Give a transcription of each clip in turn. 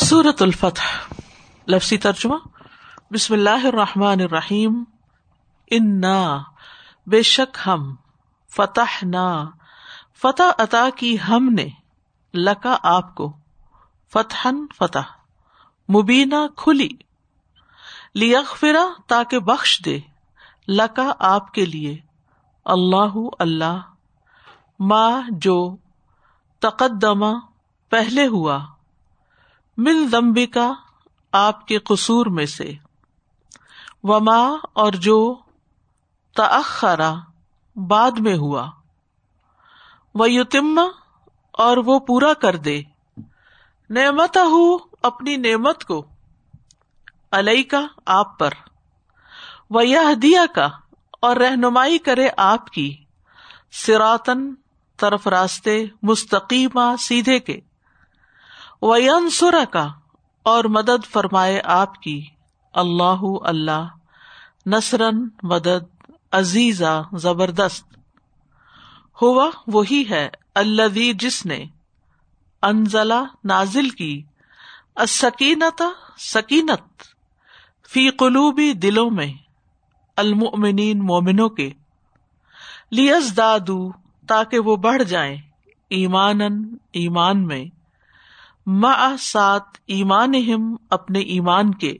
سورت الفتح. لفظی ترجمہ. بسم اللہ الرحمٰن الرحیم. انا، بے شک ہم فتح نا فتح عطا کی ہم نے، لکا آپ کو. فتح فتح. مبینہ کھلی. لیغفرا تاکہ بخش دے، لکا آپ کے لیے. اللہ اللہ. ماں جو، تقدمہ، پہلے ہوا. مل دمبی کا آپ کے قصور میں سے۔ وما، اور جو تخرا بعد میں ہوا۔ وہ یوتم اور وہ پورا کر دے۔ نعمت ہو اپنی نعمت کو۔ علیہ کا آپ پر۔ وہ یہ دیا کا اور رہنمائی کرے آپ کی۔ سراتن طرف راستے مستقیمہ، سیدھے کے۔ وینسرا کا اور مدد فرمائے آپ کی۔ اللہ اللہ نسرن مدد، عزیزا زبردست۔ ہوا وہی ہے اللہ جس نے انزلہ نازل کی۔ سکینت سکینت، فی قلوبی دلوں میں المؤمنین مومنوں کے۔ لیز دادو تاکہ وہ بڑھ جائیں ایمان ایمان میں۔ سات ایمان اپنے ایمان کے۔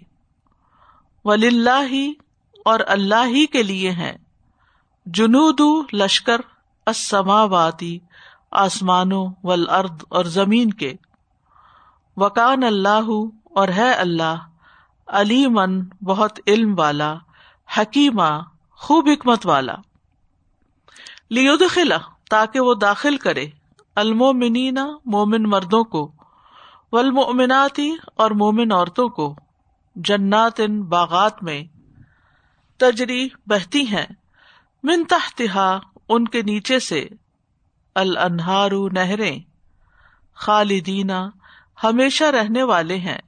ولی اللہ اور اللہ ہی کے لیے ہیں۔ جنود لشکر اسماواتی آسمانوں ولاد اور زمین کے۔ وکان اللہ اور ہے اللہ علی من بہت علم والا، حکیمہ، خوب حکمت والا۔ لیود خلا تاکہ وہ داخل کرے۔ المومنینا مومن مردوں کو۔ ولمناتی اور مومن عورتوں کو جنات ان باغات میں تجری بہتی ہیں۔ من تحتہا ان کے نیچے سے الانہار نہریں خالدینہ ہمیشہ رہنے والے ہیں۔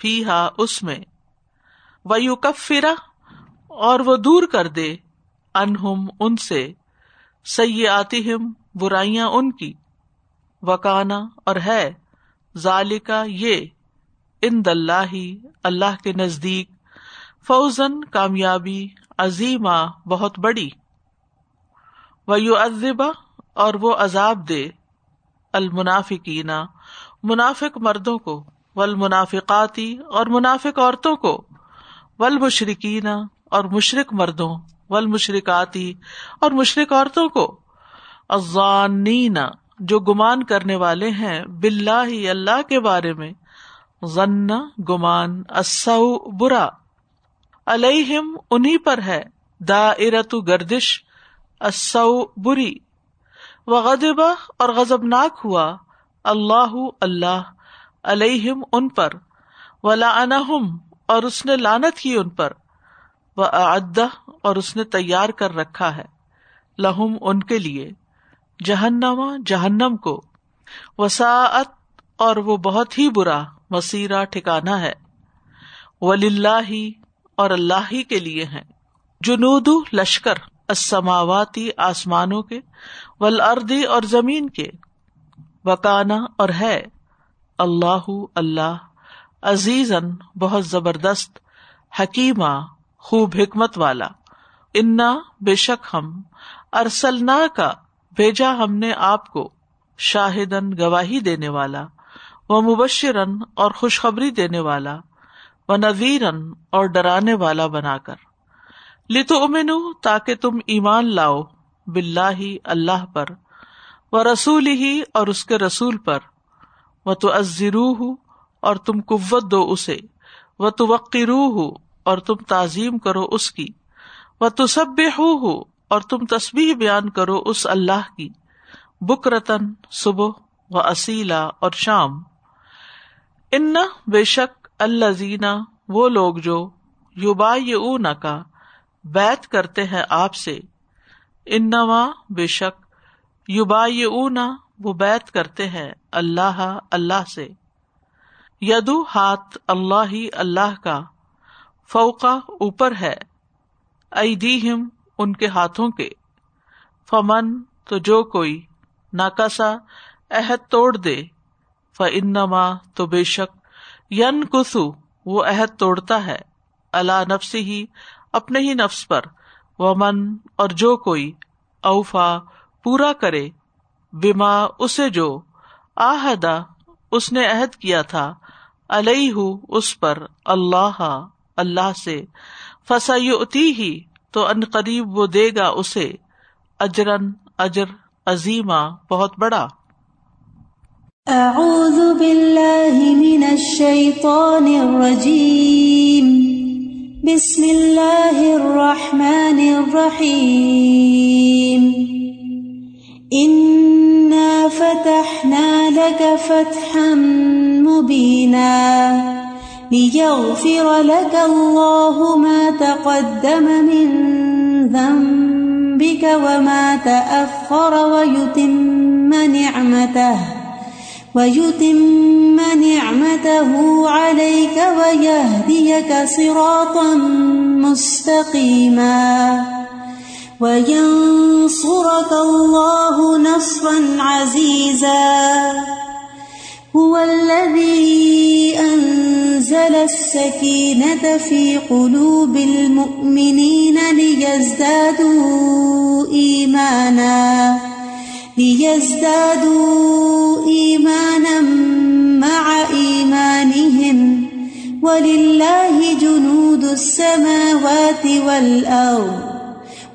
فی ہا اس میں۔ ویوکفرا اور وہ دور کر دے انہم ان سے۔ سیاتی برائیاں ان کی۔ وکانا اور ہے۔ ذالکا یہ ان دلہ اللہ کے نزدیک فوزن کامیابی عظیم بہت بڑی۔ ویو ادبا اور وہ عذاب دے المنافقین، منافق مردوں کو ول منافقاتی اور منافق عورتوں کو والمشرقین اور مشرق مردوں والمشرقاتی اور مشرق عورتوں کو۔ ازانینا جو گمان کرنے والے ہیں بلا اللہ کے بارے میں ضن گمان برا الہم انہیں پر ہے دا ارت گردش بری و اور غزبناک ہوا، اللہ اللہ، علیہم ان پر ولا انہم اور اس نے لانت کی ان پر وہ اور اس نے تیار کر رکھا ہے، لہم ان کے لیے۔ جہنما جہنم کو۔ وساعت اور وہ بہت ہی برا مسیرا ٹھکانا ہے۔ ولی اللہ اور اللہ ہی کے لیے ہے جنود لشکر اسماواتی آسمانوں کے ولادی اور زمین کے۔ وکانا اور ہے۔ اللہ اللہ عزیز بہت زبردست، حکیمہ، خوب حکمت والا۔ انا بے شک ہم۔ ارسلنا کا بھیجا ہم نے آپ کو شاہدن گواہی دینے والا و مبشرن اور خوشخبری دینے والا و نویرن اور ڈرانے والا بنا کر۔ لتو امن تاکہ تم ایمان لاؤ بلّہ اللہ پر و رسول ہی اور اس کے رسول پر۔ و تو ازرو اور تم قوت دو اسے۔ و تو وقرو اور تم تعظیم کرو اس کی۔ و تو سب ہو اور تم تصبیح بیان کرو اس اللہ کی۔ بک رتن صبح و اصیلا اور شام۔ ان بے شک اللہ زینا وہ لوگ جو یوبا اون کا بیت کرتے ہیں آپ سے۔ ان بے شک یوبا اونا وہ بیت کرتے ہیں اللہ اللہ سے۔ یدو ہاتھ اللہ ہی اللہ کا فوقا اوپر ہے۔ ایدیہم ان کے ہاتھوں کے۔ فمن، تو جو کوئی ناکاسا، عہد توڑ دے۔ ف انما تو بے شک ین کسو وہ عہد توڑتا ہے۔ اللہ نفس ہی اپنے ہی نفس پر۔ وہ من اور جو کوئی اوفا، پورا کرے۔ بیما اسے جو آہدا اس نے عہد کیا تھا۔ علیہ، اس پر اللہ اللہ سے۔ فسیوتی ہی تو ان قریب وہ دے گا اسے اجرن اجر عظیمہ بہت بڑا۔ اعوذ باللہ من الشیطان الرجیم۔ بسم اللہ الرحمن الرحیم۔ انا فتحنا لك فتحا مبینا۔ ليغفر لك الله ما تقدم من ذنبك وما تأخر ويتم نعمته ويتم نعمته عليك ويهديك صراطا مستقيما وينصرك الله نصرا عزيزا هو الذي أنزل السكينة في قلوب المؤمنين ليزدادوا إيمانا ليزدادوا إيمانا مع إيمانهم، ولله جنود السماوات والأرض،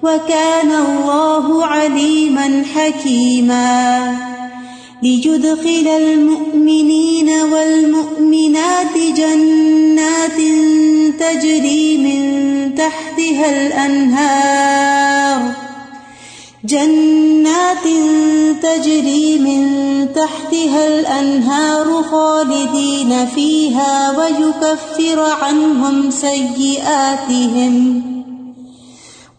وكان الله عليما حكيما. ليدخل المؤمنين والمؤمنات جنات تجري من تحتها الأنهار جنات تجري من تحتها الأنهار خالدين فيها ويكفر عنهم سيئاتهم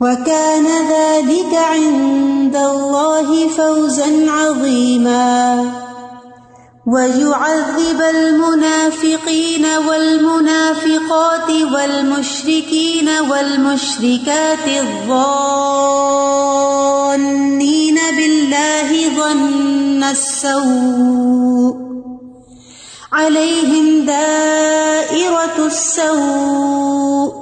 وكان ذلك عند الله فوزا عظيما. ويعذب المنافقين والمنافقات والمشركين والمشركات الظانين بالله ظن السوء. عليهم دائرة السوء.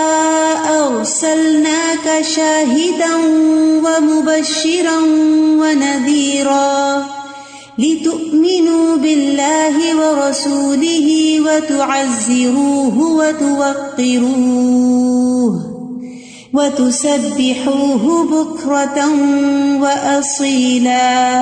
أرسلناك شاهدا ومبشرا ونذيرا لتؤمنوا بالله ورسوله وتعزروه وتوقروه وتسبحوه بكرة وأصيلا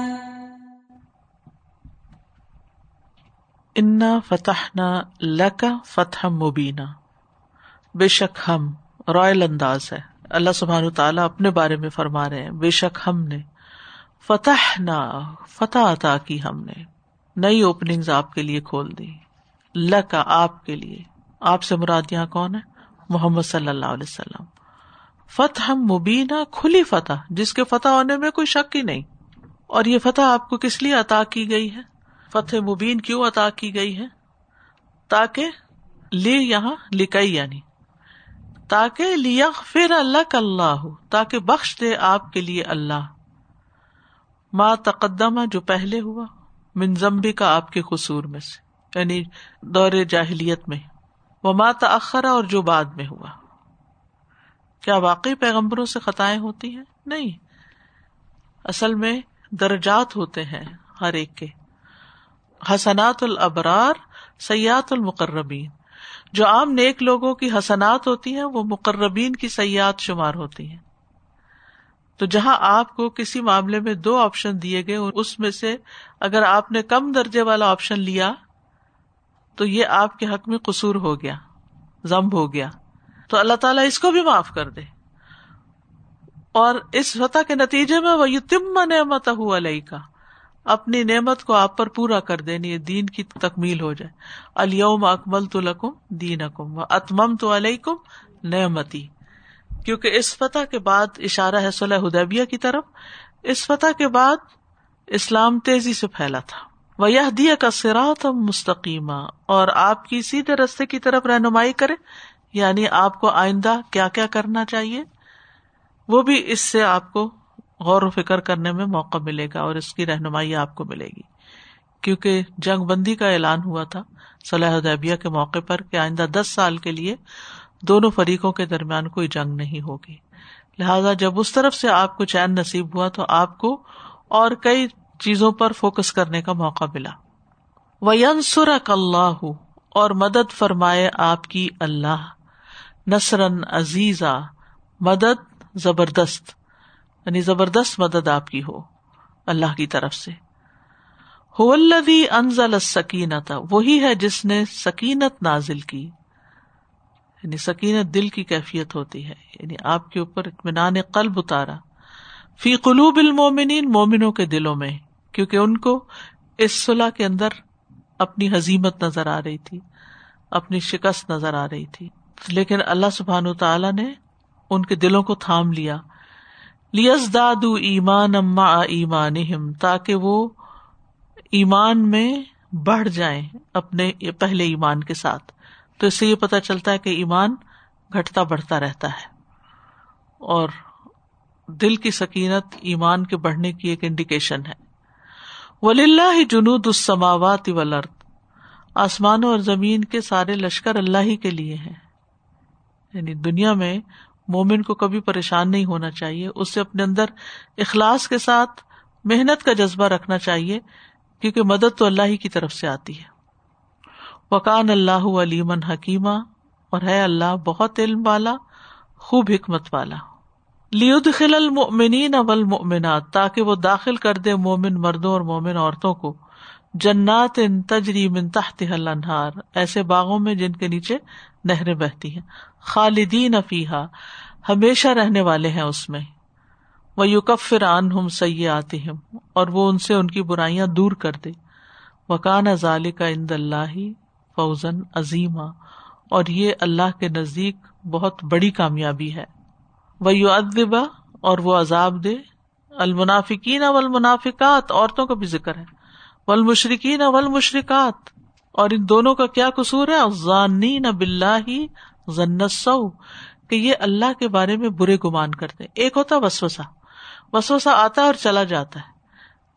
انا فتح نہ لک فتح مبینہ بے شک ہم رائل انداز ہے اللہ سبحان تعالیٰ اپنے بارے میں فرما رہے ہیں۔ بے شک ہم نے فتح نہ فتح عطا کی ہم نے۔ نئی اوپننگ آپ کے لیے کھول دی۔ لکا آپ کے لیے۔ آپ سے مراد یہاں کون ہے؟ محمد صلی اللہ علیہ وسلم۔ فتح مبینہ کھلی فتح، جس کے فتح ہونے میں کوئی شک ہی نہیں۔ اور یہ فتح آپ کو کس لیے عطا کی گئی ہے؟ فتح مبین کیوں عطا کی گئی ہے؟ تاکہ لی یہاں لکئی یعنی تاکہ لیا پھر اللہ اللہ ہو تاکہ بخش دے آپ کے لیے اللہ۔ ماں تقدمہ جو پہلے ہوا منظمبی کا آپ کے قصور میں سے یعنی دور جاہلیت میں۔ وہ ماں تخرا اور جو بعد میں ہوا۔ کیا واقعی پیغمبروں سے خطائیں ہوتی ہیں؟ نہیں۔ اصل میں درجات ہوتے ہیں ہر ایک کے۔ حسنات الابرار سیاحت المقربین۔ جو عام نیک لوگوں کی حسنات ہوتی ہیں، وہ مقربین کی سیاحت شمار ہوتی ہیں۔ تو جہاں آپ کو کسی معاملے میں دو آپشن دیے گئے، اس میں سے اگر آپ نے کم درجے والا آپشن لیا، تو یہ آپ کے حق میں قصور ہو گیا ضم ہو گیا۔ تو اللہ تعالیٰ اس کو بھی معاف کر دے۔ اور اس فتح کے نتیجے میں وہ تم نعمت علیہ کا اپنی نعمت کو آپ پر پورا کر دینی دین کی تکمیل ہو جائے۔ الوم اکمل تو لکم دین اکم و اتمم تو علیکم نعمتی۔ کیونکہ اس فتح کے بعد اشارہ ہے صلی حدیبیہ کی طرف، اس فتح کے بعد اسلام تیزی سے پھیلا تھا۔ وہ یہ دیا کا سراط مستقیمہ اور آپ کی سیدھے رستے کی طرف رہنمائی کرے یعنی آپ کو آئندہ کیا کیا کرنا چاہیے، وہ بھی اس سے آپ کو غور و فکر کرنے میں موقع ملے گا اور اس کی رہنمائی آپ کو ملے گی۔ کیونکہ جنگ بندی کا اعلان ہوا تھا صلاح ادیبیہ کے موقع پر کہ آئندہ دس سال کے لیے دونوں فریقوں کے درمیان کوئی جنگ نہیں ہوگی۔ لہذا جب اس طرف سے آپ کو چین نصیب ہوا تو آپ کو اور کئی چیزوں پر فوکس کرنے کا موقع ملا۔ وینسر اللہ اور مدد فرمائے آپ کی اللہ۔ نسرن عزیزا، مدد زبردست۔ یعنی زبردست مدد آپ کی ہو اللہ کی طرف سے۔ انزل سکینت وہی ہے جس نے سکینت نازل کی۔ یعنی سکینت دل کی کیفیت ہوتی ہے۔ یعنی آپ کے اوپر اطمینان قلب اتارا۔ فی قلوب المومنین مومنوں کے دلوں میں، کیونکہ ان کو اس صلاح کے اندر اپنی حزیمت نظر آ رہی تھی، اپنی شکست نظر آ رہی تھی۔ لیکن اللہ سبحان تعالیٰ نے ان کے دلوں کو تھام لیا۔ لیس دادو ایمان اما ایمان تاکہ وہ ایمان میں بڑھ جائیں اپنے پہلے ایمان کے ساتھ۔ تو اس سے یہ پتا چلتا ہے کہ ایمان گھٹتا بڑھتا رہتا ہے۔ اور دل کی سکینت ایمان کے بڑھنے کی ایک انڈیکیشن ہے۔ ولی اللہ جنوب السماوات ولرد آسمانوں اور زمین کے سارے لشکر اللہ ہی کے لیے ہیں۔ یعنی دنیا میں مومن کو کبھی پریشان نہیں ہونا چاہیے، اس سے اپنے اندر اخلاص کے ساتھ محنت کا جذبہ رکھنا چاہیے، کیونکہ مدد تو اللہ ہی کی طرف سے آتی ہے۔ وکان اللہ علیمن حکیمہ اور ہے اللہ بہت علم والا، خوب حکمت والا۔ لیدخل المؤمنین والمؤمنات، تاکہ وہ داخل کر دے مومن مردوں اور مومن عورتوں کو۔ جنات ان تجری من تحت الانہار، ایسے باغوں میں جن کے نیچے نہریں بہتی ہیں۔ خالدین افیحا ہمیشہ رہنے والے ہیں اس میں۔ وہ یوکفر عن ہم سی آتے اور وہ ان سے ان کی برائیاں دور کر دے۔ وکان ظال کا اند اللہ فوزن عظیمہ اور یہ اللہ کے نزدیک بہت بڑی کامیابی ہے۔ وہ یو ادبا اور وہ عذاب دے۔ المنافقین اول منافقات عورتوں کا بھی ذکر ہے۔ ول مشرقین اول مشرقات اور ان دونوں کا کیا قصور ہے؟ ذانین بلّہ ذنسو کہ یہ اللہ کے بارے میں برے گمان کرتے ایک ہوتا وسوسا وسوسا آتا ہے اور چلا جاتا ہے۔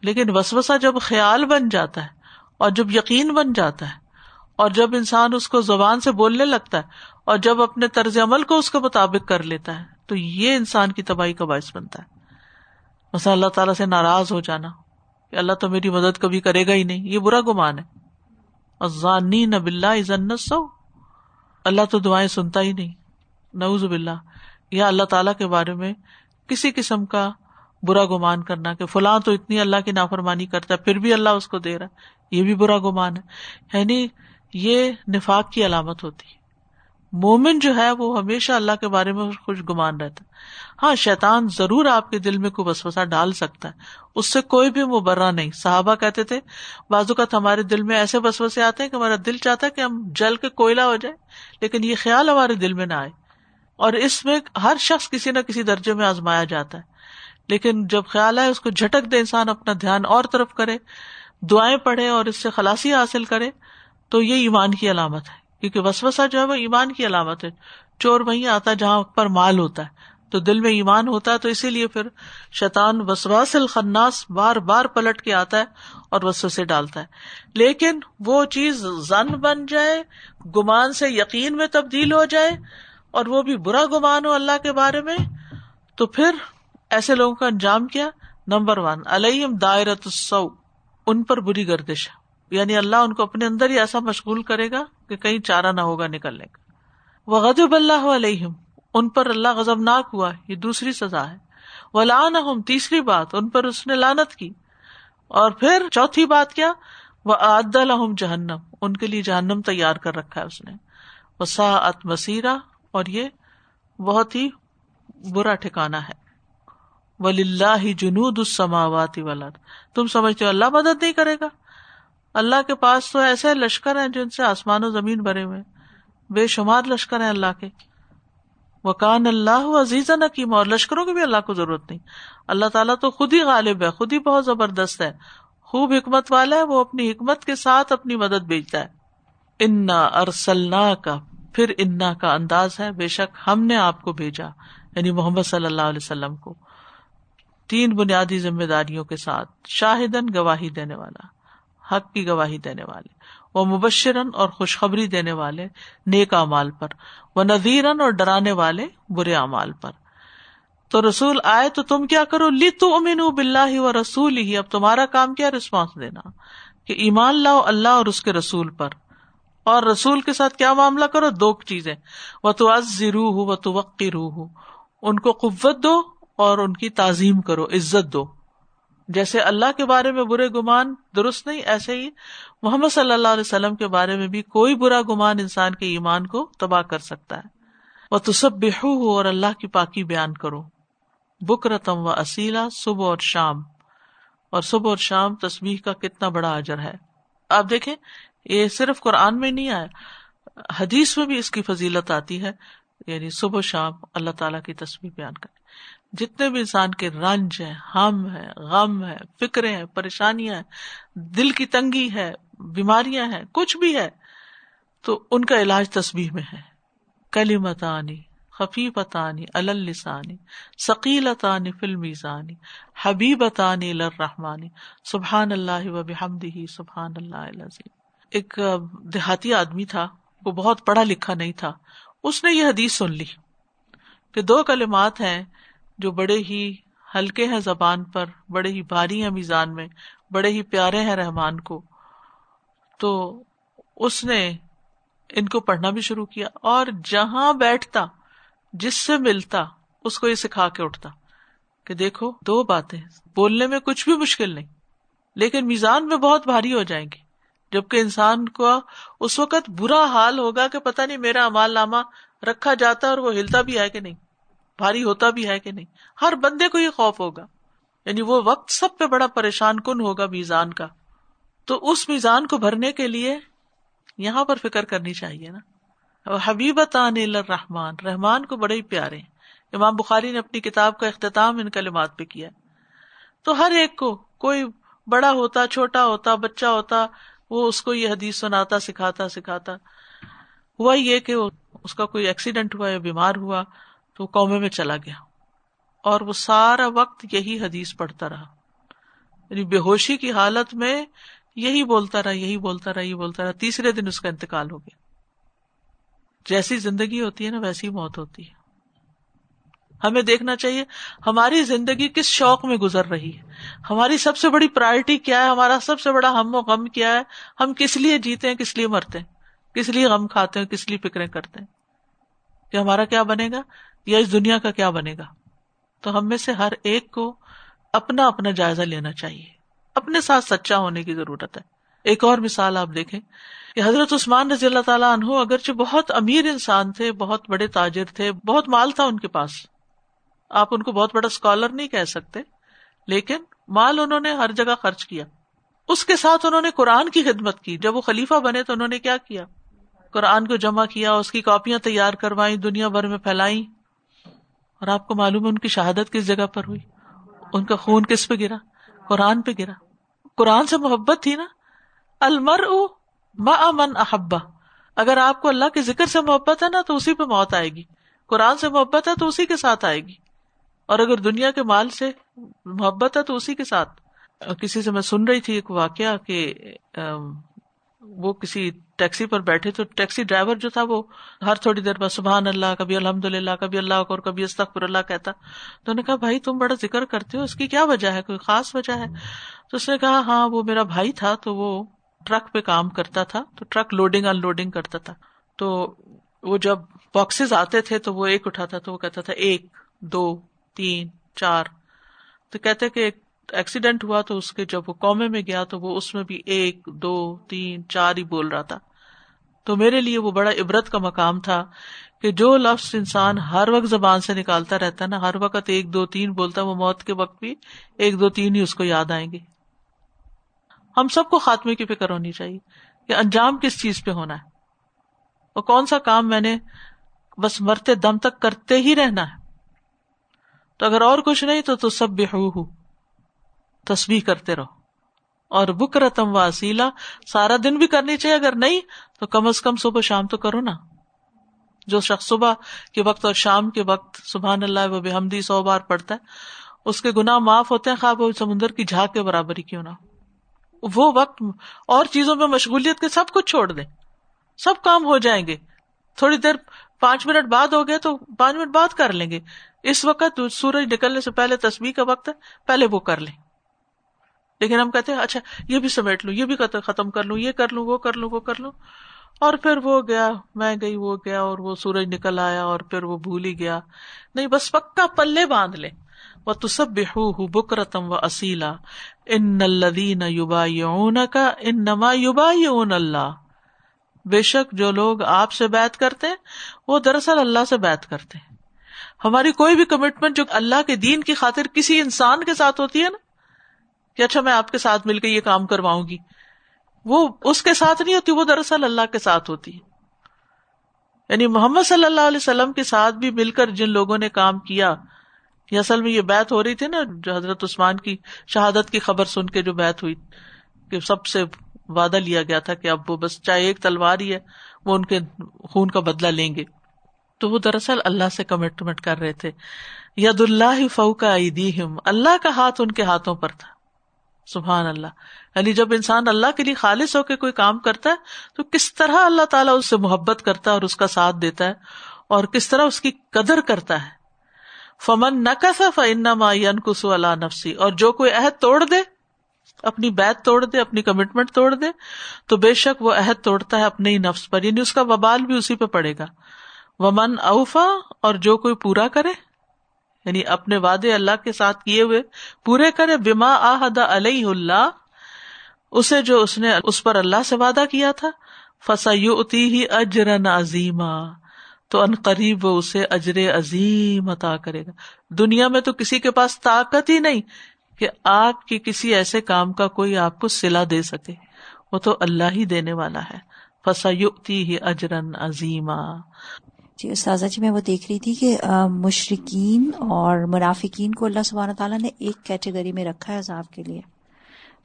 لیکن وسوسا جب خیال بن جاتا ہے اور جب یقین بن جاتا ہے اور جب انسان اس کو زبان سے بولنے لگتا ہے اور جب اپنے طرز عمل کو اس کے مطابق کر لیتا ہے، تو یہ انسان کی تباہی کا باعث بنتا ہے۔ مثلا اللہ تعالیٰ سے ناراض ہو جانا کہ اللہ تو میری مدد کبھی کرے گا ہی نہیں، یہ برا گمان ہے۔ ازانی نب اللہ سو اللہ تو دعائیں سنتا ہی نہیں. نوز باللہ. یا اللہ تعالیٰ کے بارے میں کسی قسم کا برا گمان کرنا کہ فلاں تو اتنی اللہ کی نافرمانی کرتا ہے، پھر بھی اللہ اس کو دے رہا یہ بھی برا گمان ہے۔ یعنی یہ نفاق کی علامت ہوتی ہے۔ مومن جو ہے وہ ہمیشہ اللہ کے بارے میں خوش گمان رہتا ہے۔ ہاں شیطان ضرور آپ کے دل میں کوئی وسوسا ڈال سکتا ہے۔ اس سے کوئی بھی مبرہ نہیں۔ صحابہ کہتے تھے بازو کا ہمارے دل میں ایسے وسوسے آتے ہیں کہ ہمارا دل چاہتا ہے کہ ہم جل کے کوئلہ ہو جائے لیکن یہ خیال ہمارے دل میں نہ آئے۔ اور اس میں ہر شخص کسی نہ کسی درجے میں آزمایا جاتا ہے۔ لیکن جب خیال آئے، اس کو جھٹک دے انسان اپنا دھیان اور طرف کرے، دعائیں پڑھے اور اس سے خلاصی حاصل کرے، تو یہ ایمان کی علامت ہے۔ کیونکہ وسوسا جو ہے وہ ایمان کی علامت ہے۔ چور وہیں آتا ہے جہاں پر مال ہوتا ہے۔ تو دل میں ایمان ہوتا ہے تو اسی لیے پھر شیطان وسواس الخناس بار بار پلٹ کے آتا ہے اور وسو سے ڈالتا ہے۔ لیکن وہ چیز زن بن جائے، گمان سے یقین میں تبدیل ہو جائے اور وہ بھی برا گمان ہو اللہ کے بارے میں، تو پھر ایسے لوگوں کا انجام کیا؟ نمبر ون علیم دائرت سو ان پر بری گردش ہے۔ یعنی اللہ ان کو اپنے اندر ہی ایسا مشغول کرے گا کہ کہیں چارہ نہ ہوگا نکلنے کا۔ وہ غدب اللہ علیہم، ان پر اللہ غزب ناک ہوا، یہ دوسری سزا ہے۔ وہ لان تیسری بات، ان پر اس نے لانت کی۔ اور پھر چوتھی بات کیا؟ وہ عد الحم جہنم ان کے لیے جہنم تیار کر رکھا ہے اس نے۔ وہ سا ات مسیرا اور یہ بہت ہی برا ٹھکانا ہے۔ ولی اللہ جنود السماوات ولاد تم سمجھتے ہو اللہ مدد نہیں کرے گا؟ اللہ کے پاس تو ایسے لشکر ہیں جن سے آسمان و زمین بھرے ہوئے بے شمار لشکر ہیں اللہ کے۔ وکان اللہ عزیز نکیم اور لشکروں کی بھی اللہ کو ضرورت نہیں۔ اللہ تعالیٰ تو خود ہی غالب ہے، خود ہی بہت زبردست ہے۔ خوب حکمت والا ہے، وہ اپنی حکمت کے ساتھ اپنی مدد بھیجتا ہے۔ انا ارسلنا کا پھر انا کا انداز ہے۔ بے شک ہم نے آپ کو بھیجا یعنی محمد صلی اللہ علیہ وسلم کو۔ تین بنیادی ذمہ داریوں کے ساتھ شاہدن گواہی دینے والا۔ حق کی گواہی دینے والے، وہ مبشرن اور خوشخبری دینے والے نیک امال پر، وہ نذیرن اور ڈرانے والے برے امال پر۔ تو رسول آئے تو تم کیا کرو؟ لی تو امین بلّہ و رسول ہی اب تمہارا کام کیا رسپانس دینا۔ کہ ایمان لاؤ اللہ اور اس کے رسول پر۔ اور رسول کے ساتھ کیا معاملہ کرو؟ دو چیزیں۔ وہ تو از روح ہو وہ تو وقی روح ہو ان کو قوت دو اور ان کی تعظیم کرو، عزت دو۔ جیسے اللہ کے بارے میں برے گمان درست نہیں، ایسے ہی محمد صلی اللہ علیہ وسلم کے بارے میں بھی کوئی برا گمان انسان کے ایمان کو تباہ کر سکتا ہے۔ وہ تو سب بےحو ہو اور اللہ کی پاکی بیان کرو۔ بک رتم و اصیلا صبح اور شام۔ اور صبح اور شام تصویر کا کتنا بڑا اجر ہے۔ آپ دیکھیں، یہ صرف قرآن میں نہیں آیا، حدیث میں بھی اس کی فضیلت آتی ہے۔ یعنی صبح شام اللہ تعالیٰ کی تصویر بیان کرے۔ جتنے بھی انسان کے رنج ہے ہم ہے غم ہے فکرے ہیں، پریشانیاں ہیں، دل کی تنگی ہے، بیماریاں ہیں، کچھ بھی ہے، تو ان کا علاج تصویر میں ہے۔ کلی متانی خفیفتانی السانی ثقیلتانی فلمیزانی حبیبتانی لرحمانی سبحان اللہ و بحمدہ سبحان اللہ ایک دیہاتی آدمی تھا، وہ بہت پڑھا لکھا نہیں تھا، اس نے یہ حدیث سن لی کہ دو کلمات ہیں جو بڑے ہی ہلکے ہیں زبان پر، بڑے ہی بھاری ہیں میزان میں، بڑے ہی پیارے ہیں رحمان کو۔ تو اس نے ان کو پڑھنا بھی شروع کیا اور جہاں بیٹھتا، جس سے ملتا، اس کو یہ سکھا کے اٹھتا کہ دیکھو، دو باتیں، بولنے میں کچھ بھی مشکل نہیں، لیکن میزان میں بہت بھاری ہو جائیں گی۔ جبکہ انسان کو اس وقت برا حال ہوگا کہ پتا نہیں میرا امال نامہ رکھا جاتا اور وہ ہلتا بھی ہے کہ نہیں۔ بھاری ہوتا بھی ہے کہ نہیں؟ ہر بندے کو یہ خوف ہوگا۔ یعنی وہ وقت سب پہ بڑا پریشان کن ہوگا میزان کا۔ تو اس میزان کو بھرنے کے لیے یہاں پر فکر کرنی چاہیے نا۔ حبیبت رحمان رحمان کو بڑے ہی پیارے امام بخاری نے اپنی کتاب کا اختتام ان کلمات پہ کیا تو ہر ایک کو کوئی بڑا ہوتا، چھوٹا ہوتا، بچہ ہوتا، وہ اس کو یہ حدیث سناتا، سکھاتا سکھاتا۔ ہوا یہ کہ اس کا کوئی ایکسیڈنٹ ہوا یا بیمار ہوا۔ تو قومے میں چلا گیا اور وہ سارا وقت یہی حدیث پڑھتا رہا۔ یعنی بے ہوشی کی حالت میں یہی بولتا رہا، یہی بولتا رہا، یہی بولتا رہا۔ تیسرے دن اس کا انتقال ہو گیا۔ جیسی زندگی ہوتی ہے نا، ویسی موت ہوتی ہے۔ ہمیں دیکھنا چاہیے، ہماری زندگی کس شوق میں گزر رہی ہے؟ ہماری سب سے بڑی پرائرٹی کیا ہے؟ ہمارا سب سے بڑا ہم و غم کیا ہے؟ ہم کس لیے جیتے ہیں، کس لیے مرتے ہیں؟ کس لیے غم کھاتے ہیں، کس لیے فکریں کرتے ہیں؟ کہ ہمارا کیا بنے گا؟ یا اس دنیا کا کیا بنے گا؟ تو ہم میں سے ہر ایک کو اپنا اپنا جائزہ لینا چاہیے۔ اپنے ساتھ سچا ہونے کی ضرورت ہے۔ ایک اور مثال آپ دیکھیں کہ حضرت عثمان رضی اللہ تعالیٰ عنہ اگرچہ بہت امیر انسان تھے، بہت بڑے تاجر تھے، بہت مال تھا ان کے پاس۔ آپ ان کو بہت بڑا اسکالر نہیں کہہ سکتے، لیکن مال انہوں نے ہر جگہ خرچ کیا۔ اس کے ساتھ انہوں نے قرآن کی خدمت کی۔ جب وہ خلیفہ بنے تو انہوں نے کیا کیا؟ قرآن کو جمع کیا، اس کی کاپیاں تیار کروائی دنیا بھر میں پھیلائی اور آپ کو معلوم ہے ان کی شہادت کس جگہ پر ہوئی؟ ان کا خون کس پہ گرا؟ قرآن پہ گرا۔ قرآن سے محبت تھی نا؟ المر من احبا اگر آپ کو اللہ کے ذکر سے محبت ہے نا، تو اسی پہ موت آئے گی۔ قرآن سے محبت ہے، تو اسی کے ساتھ آئے گی۔ اور اگر دنیا کے مال سے محبت ہے، تو اسی کے ساتھ۔ کسی سے میں سن رہی تھی ایک واقعہ کہ وہ کسی ٹیکسی پر بیٹھے تو ٹیکسی ڈرائیور جو تھا وہ ہر تھوڑی دیر بعد سبحان اللہ، کبھی الحمد للہ کبھی اللہ اور کبھی استخر اللہ کہتا۔ تو نے کہا، بھائی، تم بڑا ذکر کرتے ہو، اس کی کیا وجہ ہے؟ کوئی خاص وجہ ہے؟ تو اس نے کہا ہاں وہ میرا بھائی تھا تو وہ ٹرک پہ کام کرتا تھا، تو ٹرک لوڈنگ ان لوڈنگ کرتا تھا۔ تو وہ جب باکسز آتے تھے تو وہ ایک اٹھاتا تو وہ کہتا تھا، ایک، دو، تین، چار۔ تو کہتے کہ ایک ایکسیڈینٹ ہوا تو اس کے جب وہ قومے میں گیا تو وہ اس میں بھی ایک، دو، تین، چار ہی بول رہا تھا۔ تو میرے لیے وہ بڑا عبرت کا مقام تھا کہ جو لفظ انسان ہر وقت زبان سے نکالتا رہتا ہے نا، ہر وقت ایک، دو، تین بولتا وہ موت کے وقت بھی ایک، دو، تین ہی اس کو یاد آئیں گے۔ ہم سب کو خاتمے کی فکر ہونی چاہیے کہ انجام کس چیز پہ ہونا ہے۔ اور کون سا کام میں نے بس مرتے دم تک کرتے ہی رہنا ہے۔ تو اگر اور کچھ نہیں تو تو سب بے ہو تصویر کرتے رہو۔ اور بکرتم و اصیلا سارا دن بھی کرنی چاہیے، اگر نہیں تو کم از کم صبح شام تو کرو نا۔ جو شخص صبح کے وقت اور شام کے وقت سبحان اللہ و بحمدی سو بار پڑتا ہے، اس کے گناہ معاف ہوتے ہیں، خواب سمندر کی جھاگ کے برابر ہی کیوں نہ وہ وقت اور چیزوں میں مشغولیت کے سب کچھ چھوڑ دیں۔ سب کام ہو جائیں گے۔ تھوڑی دیر پانچ منٹ بعد ہو گئے تو پانچ منٹ بعد کر لیں گے۔ اس وقت سورج نکلنے سے پہلے تصویر کا وقت ہے، پہلے وہ کر لیں۔ لیکن ہم کہتے ہیں اچھا یہ بھی سمیٹ لوں، یہ بھی ختم کر لوں، یہ کر لوں، وہ کر لوں، وہ کر لوں۔ اور پھر وہ گیا، میں گئی، وہ گیا اور وہ سورج نکل آیا اور پھر وہ بھول ہی گیا۔ نہیں، بس پکا پلے باندھ لے۔ وہ تو سب بے بکرتم و اصیلا ان الدین یوبا یون کا ان نما یوبا یون اللہ بے شک جو لوگ آپ سے بات کرتے ہیں، وہ دراصل اللہ سے بات کرتے ہیں۔ ہماری کوئی بھی کمٹمنٹ جو اللہ کے دین کی خاطر کسی انسان کے ساتھ ہوتی ہے نا کہ اچھا میں آپ کے ساتھ مل کے یہ کام کرواؤں گی۔ وہ اس کے ساتھ نہیں ہوتی، وہ دراصل اللہ کے ساتھ ہوتی۔ ہے یعنی محمد صلی اللہ علیہ وسلم کے ساتھ بھی مل کر جن لوگوں نے کام کیا، یہ اصل میں یہ بیت ہو رہی تھی نا، جو حضرت عثمان کی شہادت کی خبر سن کے جو بیت ہوئی، کہ سب سے وعدہ لیا گیا تھا کہ اب وہ بس چاہے ایک تلوار ہی ہے، وہ ان کے خون کا بدلا لیں گے۔ تو وہ دراصل اللہ سے کمٹمنٹ کر رہے تھے۔ ید اللہ فوکا اللہ کا ہاتھ ان کے ہاتھوں پر تھا۔ سبحان اللہ۔ یعنی جب انسان اللہ کے لیے خالص ہو کے کوئی کام کرتا ہے، تو کس طرح اللہ تعالیٰ اس سے محبت کرتا ہے اور اس کا ساتھ دیتا ہے، اور کس طرح اس کی قدر کرتا ہے۔ فمن نہ کسو اللہ نفسی اور جو کوئی عہد توڑ دے، اپنی بیت توڑ دے، اپنی کمٹمنٹ توڑ دے، تو بے شک وہ عہد توڑتا ہے اپنے ہی نفس پر۔ یعنی اس کا وبال بھی اسی پہ پڑے گا۔ ومن اوفا، اور جو کوئی پورا کرے یعنی اپنے وعدے اللہ کے ساتھ کیے ہوئے پورے کرے بیما آحد علیہ اللہ، اسے جو اس نے اس پر اللہ سے وعدہ کیا تھا فسا ہی اجرن عظیم تو ان قریب وہ اسے اجر عظیم عطا کرے گا۔ دنیا میں تو کسی کے پاس طاقت ہی نہیں کہ آپ کی کسی ایسے کام کا کوئی آپ کو سلا دے سکے۔ وہ تو اللہ ہی دینے والا ہے۔ فسا ہی اجرن عظیم جی استاذہ جی میں وہ دیکھ رہی تھی کہ مشرقین اور منافقین کو اللہ سبحانہ تعالیٰ نے ایک کیٹیگری میں رکھا ہے عذاب کے لیے۔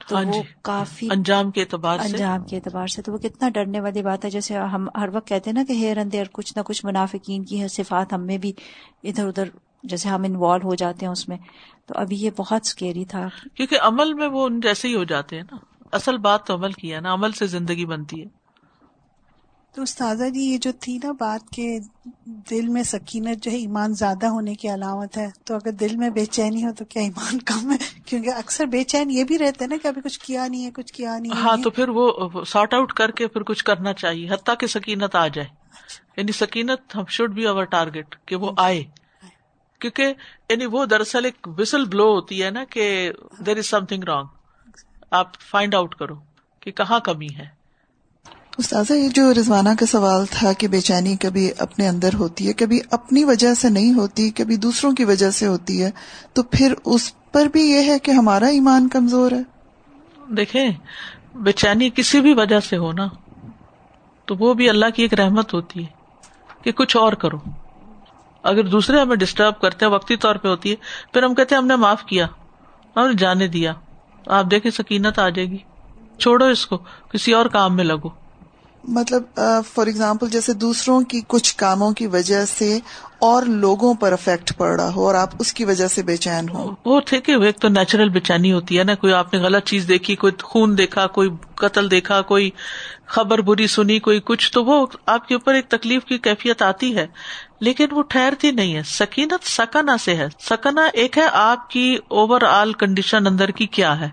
تو ہاں وہ جی کافی انجام کے اعتبار انجام کے اعتبار سے۔ تو وہ کتنا ڈرنے والی بات ہے۔ جیسے ہم ہر وقت کہتے ہیں نا کہ ہیر اندر کچھ نہ کچھ منافقین کی صفات ہم میں بھی ادھر ادھر جیسے ہم انوالو ہو جاتے ہیں اس میں۔ تو ابھی یہ بہت اسکیری تھا۔ کیونکہ عمل میں وہ جیسے ہی ہو جاتے ہیں نا۔ اصل بات تو عمل کی ہے نا عمل سے زندگی بنتی ہے۔ تو استاذہ جی یہ جو تھی نا بات کے دل میں سکینت جو ہے ایمان زیادہ ہونے کی علامت ہے تو اگر دل میں بے چینی ہو تو کیا ایمان کم ہے؟ کیونکہ اکثر بے چین یہ بھی رہتے نا کہ ابھی کچھ کیا نہیں ہے کچھ کیا نہیں ہاں تو پھر وہ سارٹ آؤٹ کر کے پھر کچھ کرنا چاہیے حتیٰ کہ سکینت آ جائے۔ یعنی سکینت ہم شوڈ بی اوور ٹارگیٹ کہ وہ آئے۔ کیونکہ یعنی وہ دراصل ایک وسل بلو ہوتی ہے نا کہ دیر از سم تھنگ رانگ آپ فائنڈ آؤٹ کرو کہ کہاں کمی ہے۔ استاذہ، یہ جو رضوانہ کا سوال تھا کہ بے چینی کبھی اپنے اندر ہوتی ہے، کبھی اپنی وجہ سے نہیں ہوتی، کبھی دوسروں کی وجہ سے ہوتی ہے، تو پھر اس پر بھی یہ ہے کہ ہمارا ایمان کمزور ہے؟ دیکھیں، بے چینی کسی بھی وجہ سے ہو نا، تو وہ بھی اللہ کی ایک رحمت ہوتی ہے کہ کچھ اور کرو۔ اگر دوسرے ہمیں ڈسٹرب کرتے ہیں، وقتی طور پہ ہوتی ہے، پھر ہم کہتے ہیں ہم نے معاف کیا اور جانے دیا، آپ دیکھیں سکینت آ جائے گی۔ چھوڑو اس کو، کسی اور کام میں لگو۔ مطلب فار ایگزامپل جیسے دوسروں کی کچھ کاموں کی وجہ سے اور لوگوں پر افیکٹ پڑ رہا ہو اور آپ اس کی وجہ سے بے چین ہو وہ ٹھیک ہے ایک تو نیچرل بے چینی ہوتی ہے نا، کوئی آپ نے غلط چیز دیکھی، کوئی خون دیکھا، کوئی قتل دیکھا، کوئی خبر بری سنی، کوئی کچھ، تو وہ آپ کے اوپر ایک تکلیف کی کیفیت آتی ہے۔ لیکن وہ ٹھہرتی نہیں ہے۔ سکینت سکنا سے ہے۔ سکنا ایک ہے آپ کی اوور آل کنڈیشن اندر کی کیا ہے۔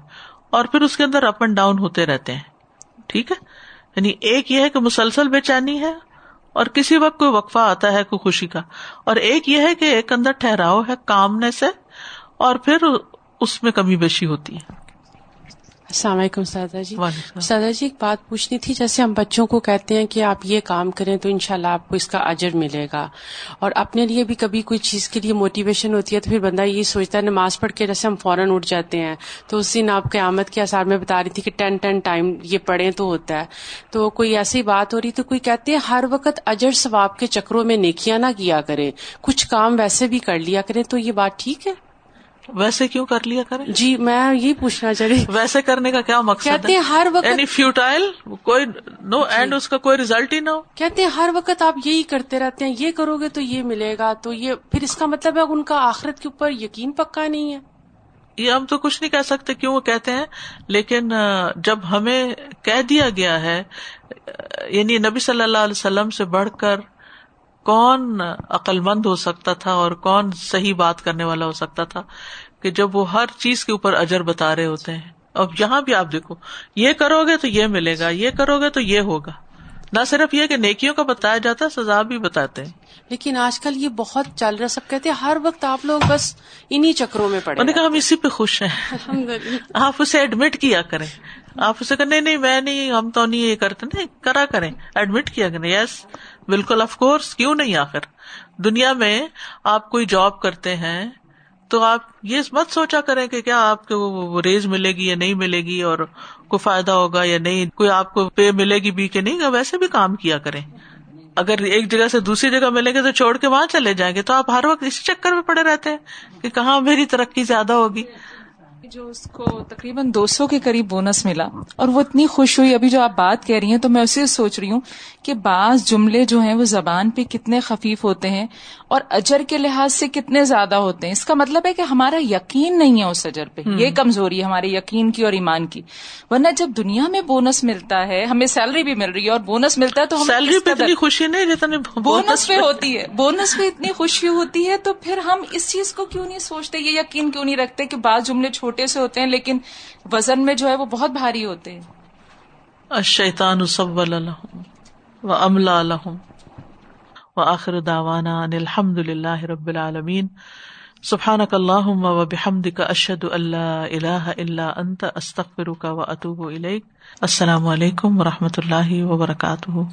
اور پھر اس کے اندر اپ اینڈ ڈاؤن ہوتے رہتے ہیں۔ ٹھیک ہے؟ یعنی ایک یہ ہے کہ مسلسل بے چینی ہے اور کسی وقت کوئی وقفہ آتا ہے کوئی خوشی کا اور ایک یہ ہے کہ ایک اندر ٹھہراؤ ہے کامنے سے اور پھر اس میں کمی بیشی ہوتی ہے السلام علیکم سادہ جی۔ سادہ جی ایک بات پوچھنی تھی جیسے ہم بچوں کو کہتے ہیں کہ آپ یہ کام کریں تو انشاءاللہ آپ کو اس کا اجر ملے گا۔ اور اپنے لیے بھی کبھی کوئی چیز کے لیے موٹیویشن ہوتی ہے تو پھر بندہ یہ سوچتا ہے نماز پڑھ کے جیسے ہم فوراً اٹھ جاتے ہیں۔ تو اس دن آپ قیامت کے آثار میں بتا رہی تھی کہ ٹین ٹین ٹائم یہ پڑھیں تو ہوتا ہے۔ تو کوئی ایسی بات ہو رہی تو کوئی کہتے ہیں ہر وقت اجر ثواب کے چکروں میں نیکیاں نہ کیا کریں۔ کچھ کام ویسے بھی کر لیا کریں تو یہ بات ٹھیک ہے؟ ویسے کیوں کر لیا کریں؟ جی میں یہی پوچھنا چاہ رہی ویسے کرنے کا کیا مقصد کہتے ہیں ہر وقت یعنی فیوٹائل کوئی نو اینڈ اس کا کوئی ریزلٹ ہی نہ ہو۔ کہتے ہیں ہر وقت آپ یہی کرتے رہتے ہیں یہ کرو گے تو یہ ملے گا تو یہ پھر اس کا مطلب ہے ان کا آخرت کے اوپر یقین پکا نہیں ہے۔ یہ ہم تو کچھ نہیں کہہ سکتے کیوں وہ کہتے ہیں لیکن جب ہمیں کہہ دیا گیا ہے یعنی نبی صلی اللہ علیہ وسلم سے بڑھ کر کون عقل مند ہو سکتا تھا اور کون صحیح بات کرنے والا ہو سکتا تھا کہ جب وہ ہر چیز کے اوپر اجر بتا رہے ہوتے ہیں۔ اب یہاں بھی آپ دیکھو یہ کرو گے تو یہ ملے گا یہ کرو گے تو یہ ہوگا۔ نہ صرف یہ کہ نیکیوں کا بتایا جاتا ہے سزا بھی بتاتے ہیں۔ لیکن آج کل یہ بہت چل رہا سب کہتے ہیں ہر وقت آپ لوگ بس انہیں چکروں میں پڑے کہا ہم اسی پہ خوش ہیں۔ آپ اسے ایڈمٹ کیا کریں۔ آپ اسے کہ نہیں نہیں میں نہیں ہم تو نہیں یہ کرتے نہیں کرا کریں۔ ایڈمٹ کیا کریں۔ یس بالکل آف کورس کیوں نہیں آخر؟ دنیا میں آپ کوئی جاب کرتے ہیں تو آپ یہ مت سوچا کریں کہ کیا آپ کو ریز ملے گی یا نہیں ملے گی اور کوئی فائدہ ہوگا یا نہیں؟ کوئی آپ کو پے ملے گی بھی کہ نہیں؟ ویسے بھی کام کیا کریں۔ اگر ایک جگہ سے دوسری جگہ ملیں گے تو چھوڑ کے وہاں چلے جائیں گے۔ تو آپ ہر وقت اسی چکر میں پڑے رہتے ہیں کہ کہاں میری ترقی زیادہ ہوگی؟ جو اس کو تقریباً دو سو کے قریب بونس ملا اور وہ اتنی خوش ہوئی۔ ابھی جو آپ بات کہہ رہی ہیں تو میں اسے سوچ رہی ہوں کہ بعض جملے جو ہیں وہ زبان پہ کتنے خفیف ہوتے ہیں اور اجر کے لحاظ سے کتنے زیادہ ہوتے ہیں۔ اس کا مطلب ہے کہ ہمارا یقین نہیں ہے اس اجر پہ۔ یہ کمزوری ہے ہمارے یقین کی اور ایمان کی۔ ورنہ جب دنیا میں بونس ملتا ہے ہمیں سیلری بھی مل رہی ہے اور بونس ملتا ہے تو ہمیں سیلری پہ اتنی خوشی نہیں جتنی بونس پہ ہوتی ہے۔ بونس پہ اتنی خوشی ہوتی ہے تو پھر ہم اس چیز کو کیوں نہیں سوچتے یہ یقین کیوں نہیں رکھتے کہ بعض جملے چھوٹے چھوٹے سے ہوتے ہیں، لیکن وزن میں جو ہے وہ بہت بھاری ہوتے ہیں۔ الشیطان سول لهم واملا لهم واخر دعوانا ان الحمد لله رب العالمين سبحانك اللهم وبحمدك اشهد ان لا اله الا انت استغفرك واتوب اليك السلام علیکم و رحمۃ اللہ وبرکاتہ۔